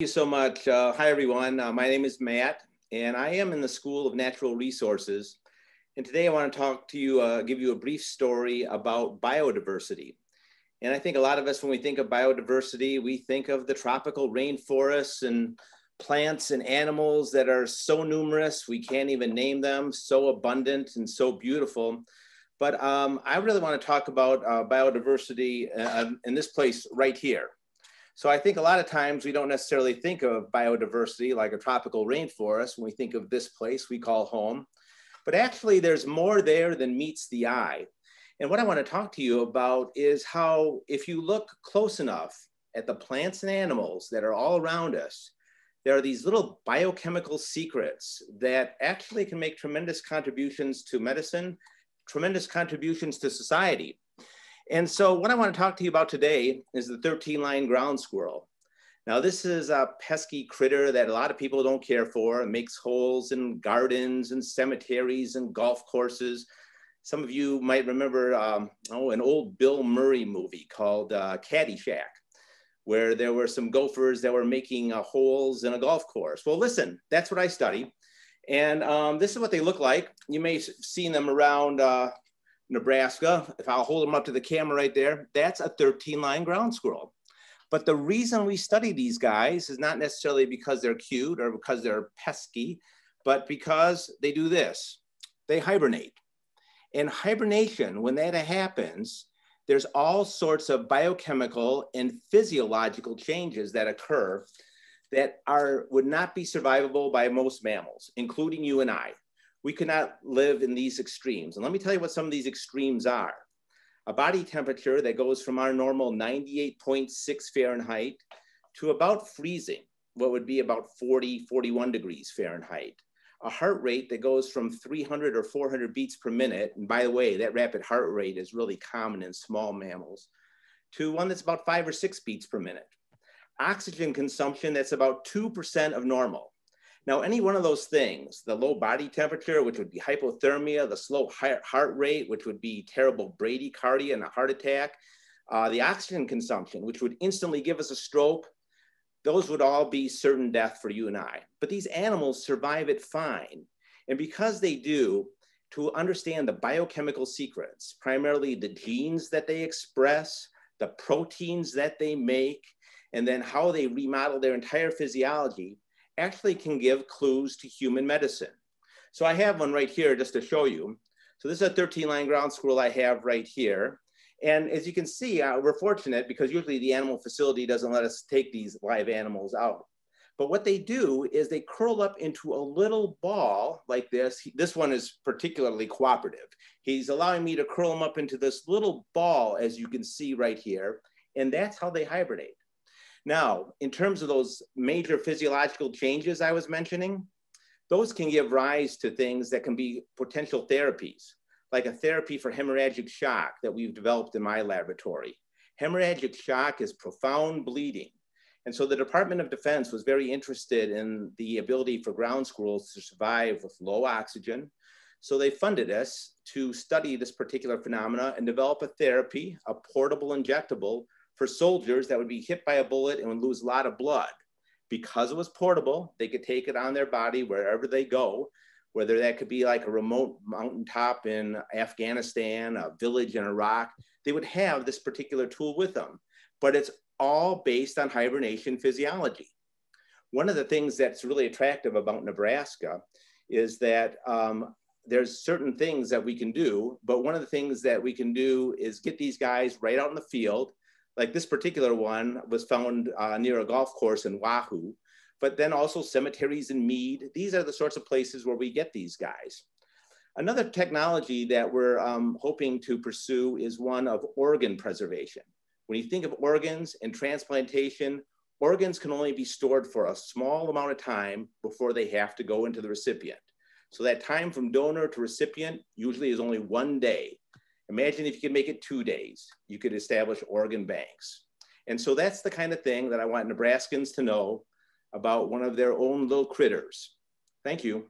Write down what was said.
you so much. Uh, hi, everyone. Uh, my name is Matt, and I am in the School of Natural Resources. And today I want to talk to you, uh, give you a brief story about biodiversity. And I think a lot of us, when we think of biodiversity, we think of the tropical rainforests and plants and animals that are so numerous, we can't even name them, so abundant and so beautiful. But um, I really want to talk about uh, biodiversity uh, in this place right here. So I think a lot of times we don't necessarily think of biodiversity like a tropical rainforest when we think of this place we call home. But actually, there's more there than meets the eye. And what I want to talk to you about is how, if you look close enough at the plants and animals that are all around us, there are these little biochemical secrets that actually can make tremendous contributions to medicine, tremendous contributions to society. And so what I want to talk to you about today is the 13 line ground squirrel. Now this is a pesky critter that a lot of people don't care for. It makes holes in gardens and cemeteries and golf courses. Some of you might remember, um, oh, an old Bill Murray movie called uh, Caddyshack, where there were some gophers that were making uh, holes in a golf course. Well, listen, that's what I study. And um, this is what they look like. You may have seen them around uh, Nebraska, if I'll hold them up to the camera right there, that's a 13 line ground squirrel. But the reason we study these guys is not necessarily because they're cute or because they're pesky, but because they do this they hibernate. And hibernation, when that happens, there's all sorts of biochemical and physiological changes that occur that are would not be survivable by most mammals, including you and I we cannot live in these extremes. And let me tell you what some of these extremes are. A body temperature that goes from our normal 98.6 Fahrenheit to about freezing, what would be about 40, 41 degrees Fahrenheit. A heart rate that goes from 300 or 400 beats per minute. And by the way, that rapid heart rate is really common in small mammals to one that's about five or six beats per minute. Oxygen consumption that's about 2% of normal. Now, any one of those things, the low body temperature, which would be hypothermia, the slow heart rate, which would be terrible bradycardia and a heart attack, uh, the oxygen consumption, which would instantly give us a stroke, those would all be certain death for you and I. But these animals survive it fine. And because they do, to understand the biochemical secrets, primarily the genes that they express, the proteins that they make, and then how they remodel their entire physiology, actually can give clues to human medicine. So I have one right here just to show you. So this is a 13 line ground squirrel I have right here. And as you can see, uh, we're fortunate because usually the animal facility doesn't let us take these live animals out. But what they do is they curl up into a little ball like this. This one is particularly cooperative. He's allowing me to curl them up into this little ball, as you can see right here. And that's how they hibernate. Now, in terms of those major physiological changes I was mentioning, those can give rise to things that can be potential therapies, like a therapy for hemorrhagic shock that we've developed in my laboratory. Hemorrhagic shock is profound bleeding. And so the Department of Defense was very interested in the ability for ground squirrels to survive with low oxygen. So they funded us to study this particular phenomena and develop a therapy, a portable injectable for soldiers that would be hit by a bullet and would lose a lot of blood. Because it was portable, they could take it on their body wherever they go, whether that could be like a remote mountaintop in Afghanistan, a village in Iraq, they would have this particular tool with them. But it's all based on hibernation physiology. One of the things that's really attractive about Nebraska is that um, there's certain things that we can do, but one of the things that we can do is get these guys right out in the field like this particular one was found uh, near a golf course in Wahoo, but then also cemeteries in Mead. These are the sorts of places where we get these guys. Another technology that we're um, hoping to pursue is one of organ preservation. When you think of organs and transplantation, organs can only be stored for a small amount of time before they have to go into the recipient. So that time from donor to recipient usually is only one day. Imagine if you could make it two days, you could establish organ banks. And so that's the kind of thing that I want Nebraskans to know about one of their own little critters. Thank you.